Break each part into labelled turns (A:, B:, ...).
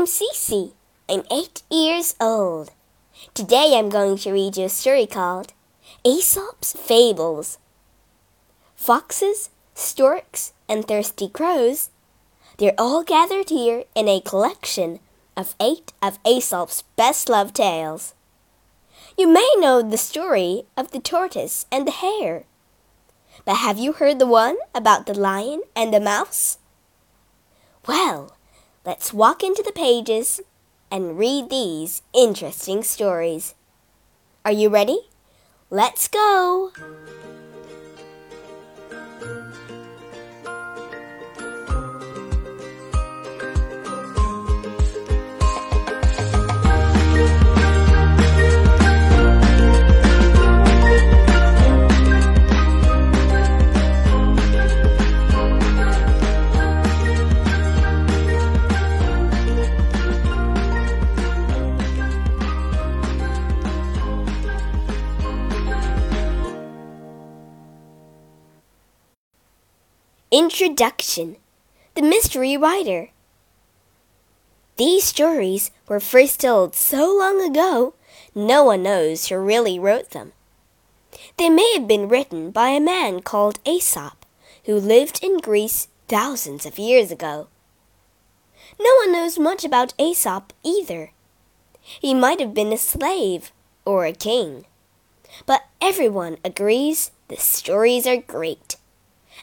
A: I'm Cece. I'm eight years old. Today I'm going to read you a story called Aesop's Fables. Foxes, storks, and thirsty crows, they're all gathered here in a collection of eight of Aesop's best loved tales. You may know the story of the tortoise and the hare. But have you heard the one about the lion and the mouse? Well, let's walk into the pages and read these interesting stories. Are you ready? Let's go! Introduction The Mystery Writer. These stories were first told so long ago, no one knows who really wrote them. They may have been written by a man called Aesop, who lived in Greece thousands of years ago. No one knows much about Aesop either. He might have been a slave or a king. But everyone agrees the stories are great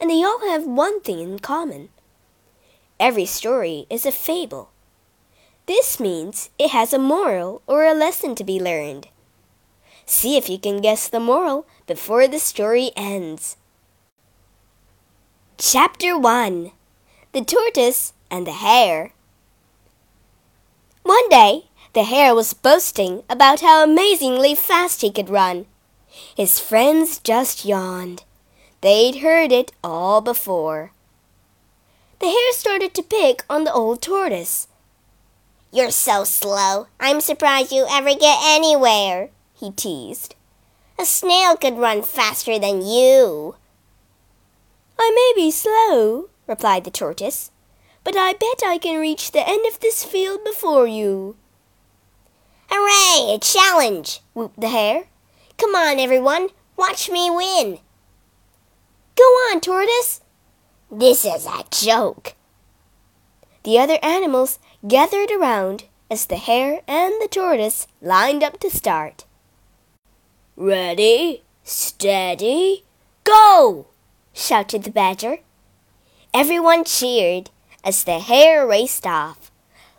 A: and they all have one thing in common. Every story is a fable. This means it has a moral or a lesson to be learned. See if you can guess the moral before the story ends. Chapter 1 The Tortoise and the Hare. One day, the hare was boasting about how amazingly fast he could run. His friends just yawned. They'd heard it all before. The hare started to pick on the old tortoise.
B: You're so slow. I'm surprised you ever get anywhere, he teased. A snail could run faster than you.
A: I may be slow, replied the tortoise, but I bet I can reach the end of this field before you.
B: Hooray, a challenge, whooped the hare. Come on, everyone, watch me win.
A: Go on, tortoise.
B: This is a joke.
A: The other animals gathered around as the hare and the tortoise lined up to start.
C: Ready, steady, go!
A: shouted the badger. Everyone cheered as the hare raced off,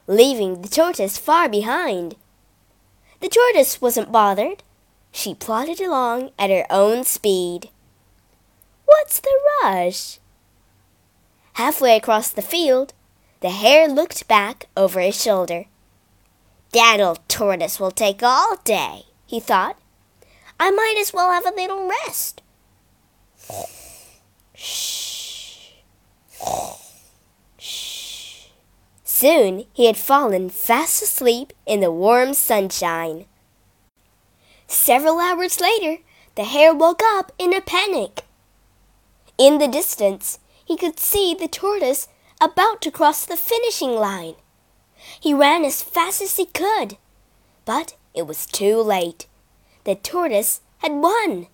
A: leaving the tortoise far behind. The tortoise wasn't bothered. She plodded along at her own speed. What's the rush? Halfway across the field, the hare looked back over his shoulder.
B: That old tortoise will take all day, he thought. I might as well have a little rest.
A: Shh. Shh. Soon he had fallen fast asleep in the warm sunshine. Several hours later, the hare woke up in a panic. In the distance, he could see the tortoise about to cross the finishing line. He ran as fast as he could, but it was too late. The tortoise had won.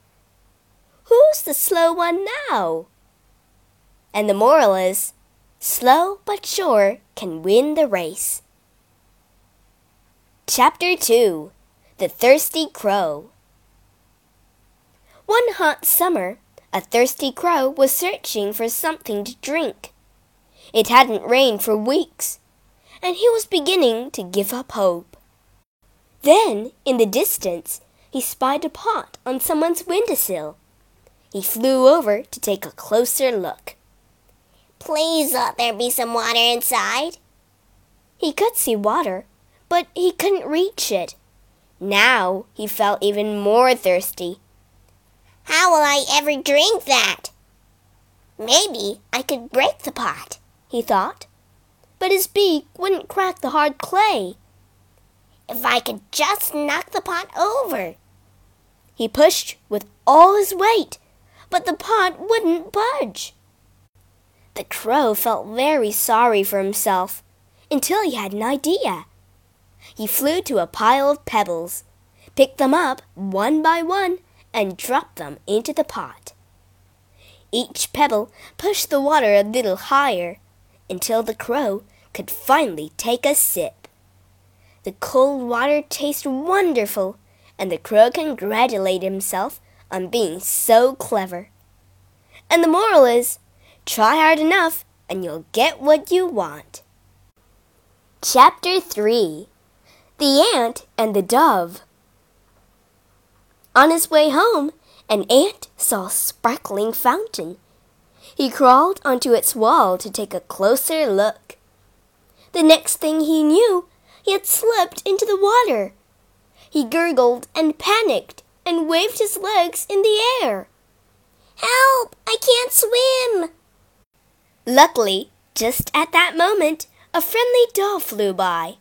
A: Who's the slow one now? And the moral is slow but sure can win the race. Chapter 2 The Thirsty Crow One hot summer, a thirsty crow was searching for something to drink. It hadn't rained for weeks, and he was beginning to give up hope. Then, in the distance, he spied a pot on someone's windowsill. He flew over to take a closer look.
B: Please let there be some water inside.
A: He could see water, but he couldn't reach it. Now he felt even more thirsty.
B: How will I ever drink that? Maybe I could break the pot, he thought.
A: But his beak wouldn't crack the hard clay.
B: If I could just knock the pot over.
A: He pushed with all his weight, but the pot wouldn't budge. The crow felt very sorry for himself. until he had an idea. He flew to a pile of pebbles, picked them up one by one, and dropped them into the pot. Each pebble pushed the water a little higher until the crow could finally take a sip. The cold water tasted wonderful, and the crow congratulated himself on being so clever. And the moral is try hard enough and you'll get what you want. Chapter 3 The Ant and the Dove. On his way home, an ant saw a sparkling fountain. He crawled onto its wall to take a closer look. The next thing he knew, he had slipped into the water. He gurgled and panicked and waved his legs in the air.
B: Help! I can't swim!
A: Luckily, just at that moment, a friendly dove flew by.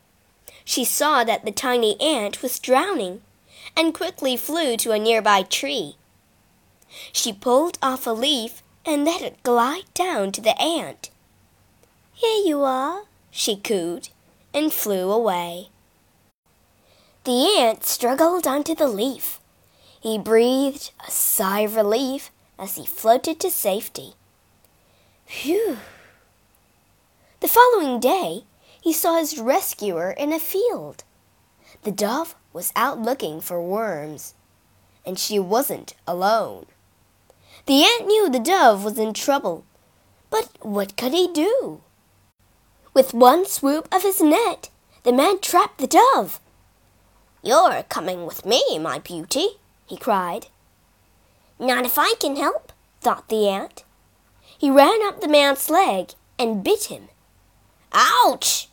A: She saw that the tiny ant was drowning and quickly flew to a nearby tree. She pulled off a leaf and let it glide down to the ant. Here you are, she cooed, and flew away. The ant struggled onto the leaf. He breathed a sigh of relief as he floated to safety. Phew! The following day, he saw his rescuer in a field. The dove was out looking for worms, and she wasn't alone. The ant knew the dove was in trouble, but what could he do? With one swoop of his net, the man trapped the dove. You're coming with me, my beauty, he cried. Not if I can help, thought the ant. He ran up the man's leg and bit him. Ouch!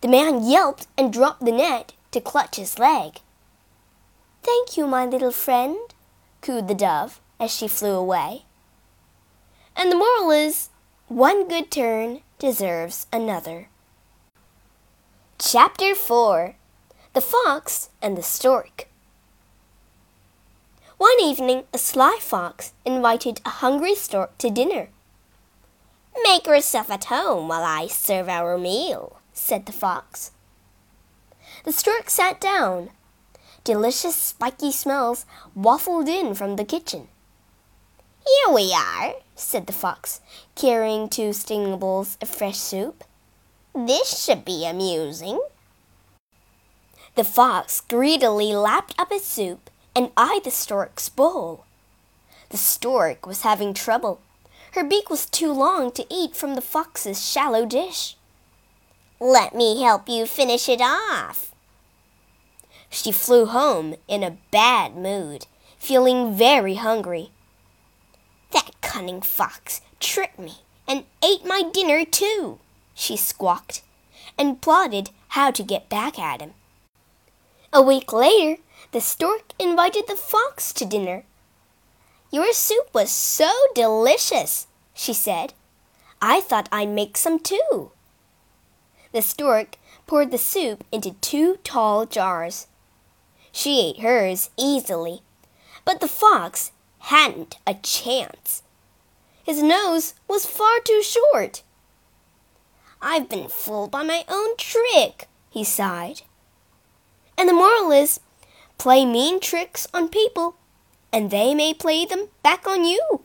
A: The man yelped and dropped the net to clutch his leg. Thank you, my little friend, cooed the dove as she flew away. And the moral is one good turn deserves another. Chapter 4 The Fox and the Stork. One evening, a sly fox invited a hungry stork to dinner. Make yourself at home while I serve our meal, said the fox. The stork sat down. Delicious spiky smells waffled in from the kitchen. Here we are, said the fox, carrying two stinging bowls of fresh soup. This should be amusing. The fox greedily lapped up his soup and eyed the stork's bowl. The stork was having trouble. Her beak was too long to eat from the fox's shallow dish. Let me help you finish it off. She flew home in a bad mood, feeling very hungry. That cunning fox tricked me and ate my dinner too, she squawked, and plotted how to get back at him. A week later, the stork invited the fox to dinner. Your soup was so delicious, she said. I thought I'd make some too. The stork poured the soup into two tall jars. She ate hers easily, but the fox hadn't a chance. His nose was far too short. I've been fooled by my own trick, he sighed. And the moral is play mean tricks on people, and they may play them back on you.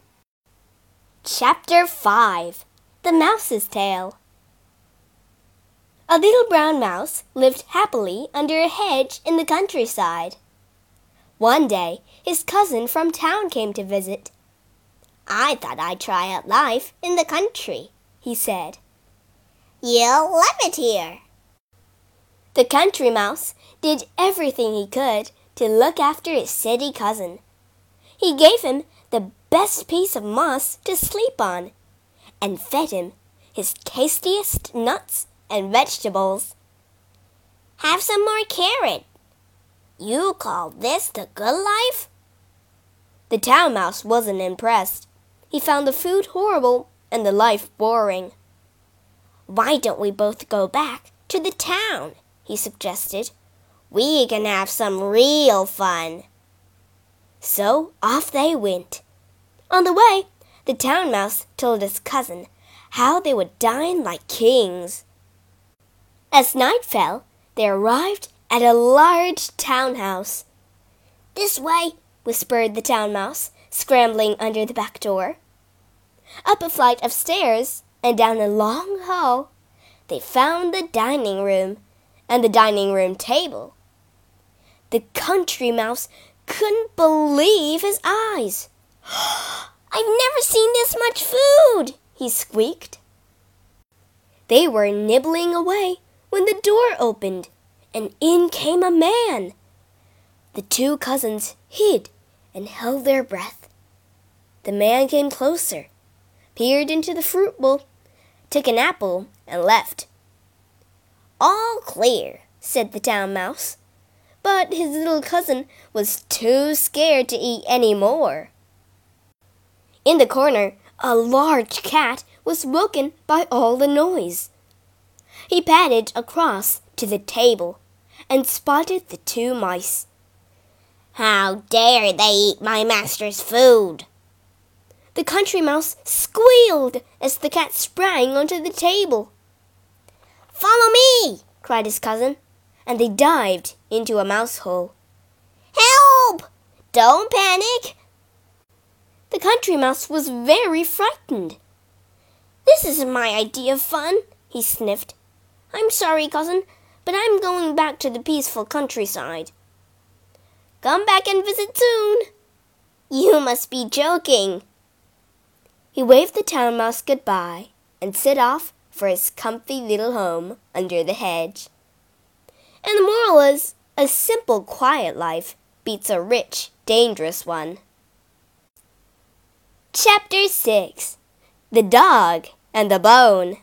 A: Chapter 5 The Mouse's Tale A little brown mouse lived happily under a hedge in the countryside. One day, his cousin from town came to visit. I thought I'd try out life in the country, he said.
B: You'll love it here.
A: The country mouse did everything he could to look after his city cousin. He gave him the best piece of moss to sleep on and fed him his tastiest nuts and vegetables. Have some more carrot, you call this the good life? The town mouse wasn't impressed. He found the food horrible and the life boring. Why don't we both go back to the town? he suggested. We can have some real fun. So off they went. On the way, the town mouse told his cousin how they would dine like kings. As night fell, they arrived at a large townhouse. This way, whispered the town mouse, scrambling under the back door. Up a flight of stairs and down a long hall, they found the dining room and the dining room table. The country mouse couldn't believe his eyes. I've never seen this much food, he squeaked. They were nibbling away when the door opened and in came a man. The two cousins hid and held their breath. The man came closer, peered into the fruit bowl, took an apple, and left. All clear, said the town mouse. But his little cousin was too scared to eat any more. In the corner, a large cat was woken by all the noise. He padded across to the table and spotted the two mice.
B: How dare they eat my master's food?
A: The country mouse squealed as the cat sprang onto the table. Follow me! cried his cousin, and they dived into a mouse hole.
B: Help! Don't panic!
A: The country mouse was very frightened. This isn't my idea of fun, he sniffed. I'm sorry, cousin, but I'm going back to the peaceful countryside. Come back and visit soon.
B: You must be joking.
A: He waved the town mouse goodbye and set off for his comfy little home under the hedge. And the moral is a simple, quiet life beats a rich, dangerous one. Chapter 6 The Dog and the Bone.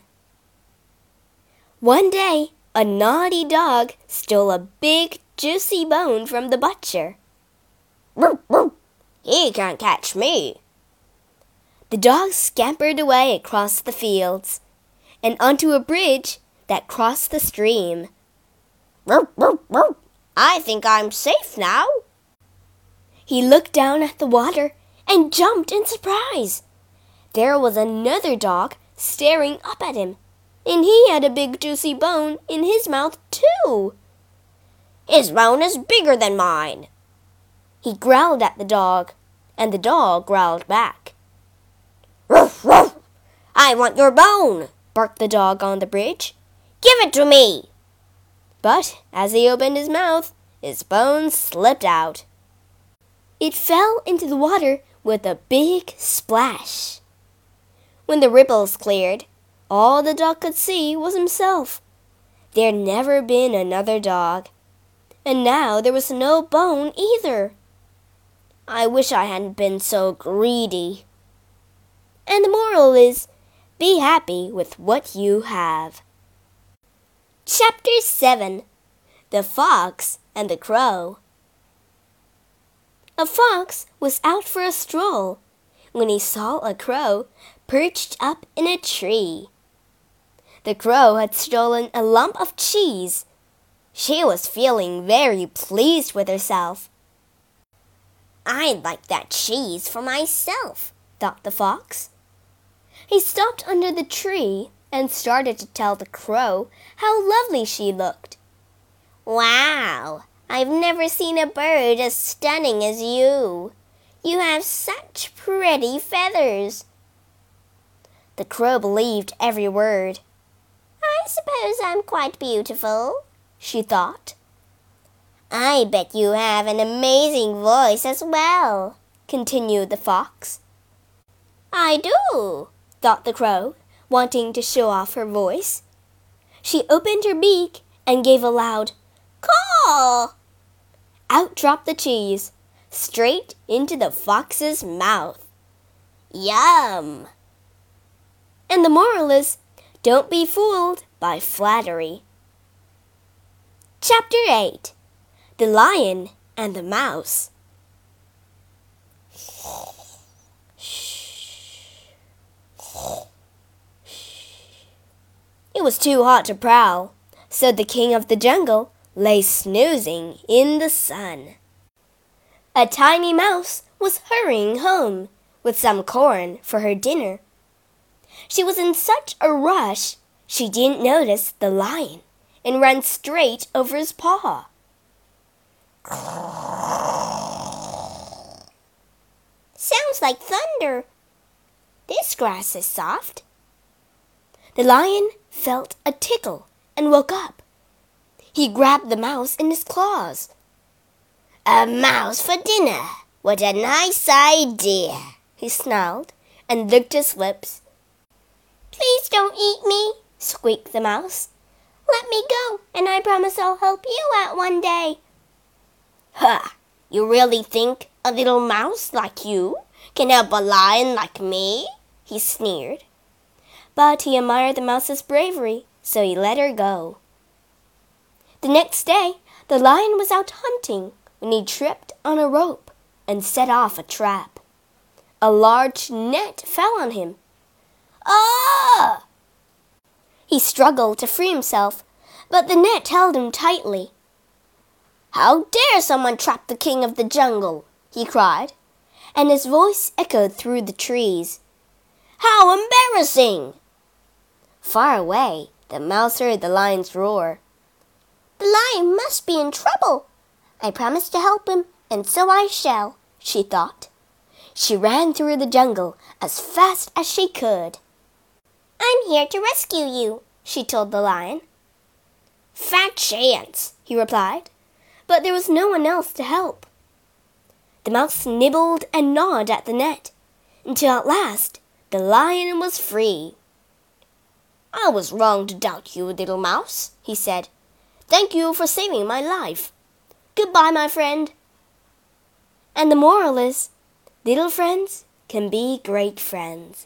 A: One day, a naughty dog stole a big, juicy bone from the butcher.
B: He can't catch me.
A: The dog scampered away across the fields and onto a bridge that crossed the stream.
B: I think I'm safe now.
A: He looked down at the water and jumped in surprise. There was another dog staring up at him, and he had a big juicy bone in his mouth, too.
B: His bone is bigger than mine.
A: He growled at the dog, and the dog growled back.
B: Ruff, ruff! I want your bone,
A: barked the dog on the bridge.
B: Give it to me!
A: But as he opened his mouth, his bone slipped out. It fell into the water with a big splash. When the ripples cleared, all the dog could see was himself. There'd never been another dog, and now there was no bone either. I wish I hadn't been so greedy. And the moral is be happy with what you have. Chapter 7 The Fox and the Crow. A fox was out for a stroll when he saw a crow perched up in a tree. The crow had stolen a lump of cheese. She was feeling very pleased with herself.
B: I'd like that cheese for myself, thought the fox.
A: He stopped under the tree and started to tell the crow how lovely she looked.
B: Wow, I've never seen a bird as stunning as you. You have such pretty feathers.
A: The crow believed every word.
B: I suppose I'm quite beautiful, she thought.
A: I bet you have an amazing voice as well, continued the fox.
B: I do, thought the crow, wanting to show off her voice.
A: She opened her beak and gave a loud caw. Out dropped the cheese, straight into the fox's mouth.
B: Yum!
A: And the moral is don't be fooled by flattery. Chapter 8 The Lion and the Mouse. It was too hot to prowl, so the king of the jungle lay snoozing in the sun. A tiny mouse was hurrying home with some corn for her dinner. She was in such a rush she didn't notice the lion and ran straight over his paw.
B: Sounds like thunder. This grass is soft.
A: The lion felt a tickle and woke up. He grabbed the mouse in his claws.
B: A mouse for dinner. What a nice idea,
A: he snarled and licked his lips.
B: Please don't eat me, squeaked the mouse. Let me go, and I promise I'll help you out one day.
C: Ha! You really think a little mouse like you can help a lion like me? he sneered.
A: But he admired the mouse's bravery, so he let her go. The next day, the lion was out hunting when he tripped on a rope and set off a trap. A large net fell on him.
B: Ah!
A: He struggled to free himself, but the net held him tightly.
C: How dare someone trap the king of the jungle? he cried,
A: and his voice echoed through the trees.
C: How embarrassing!
A: Far away, the mouse heard the lion's roar.
B: The lion must be in trouble. I promised to help him, and so I shall, she thought.
A: She ran through the jungle as fast as she could.
B: I'm here to rescue you, she told the lion.
C: Fat chance,
A: he replied, but there was no one else to help. The mouse nibbled and gnawed at the net until at last the lion was free.
C: I was wrong to doubt you, little mouse, he said. Thank you for saving my life. Goodbye, my friend.
A: And the moral is little friends can be great friends.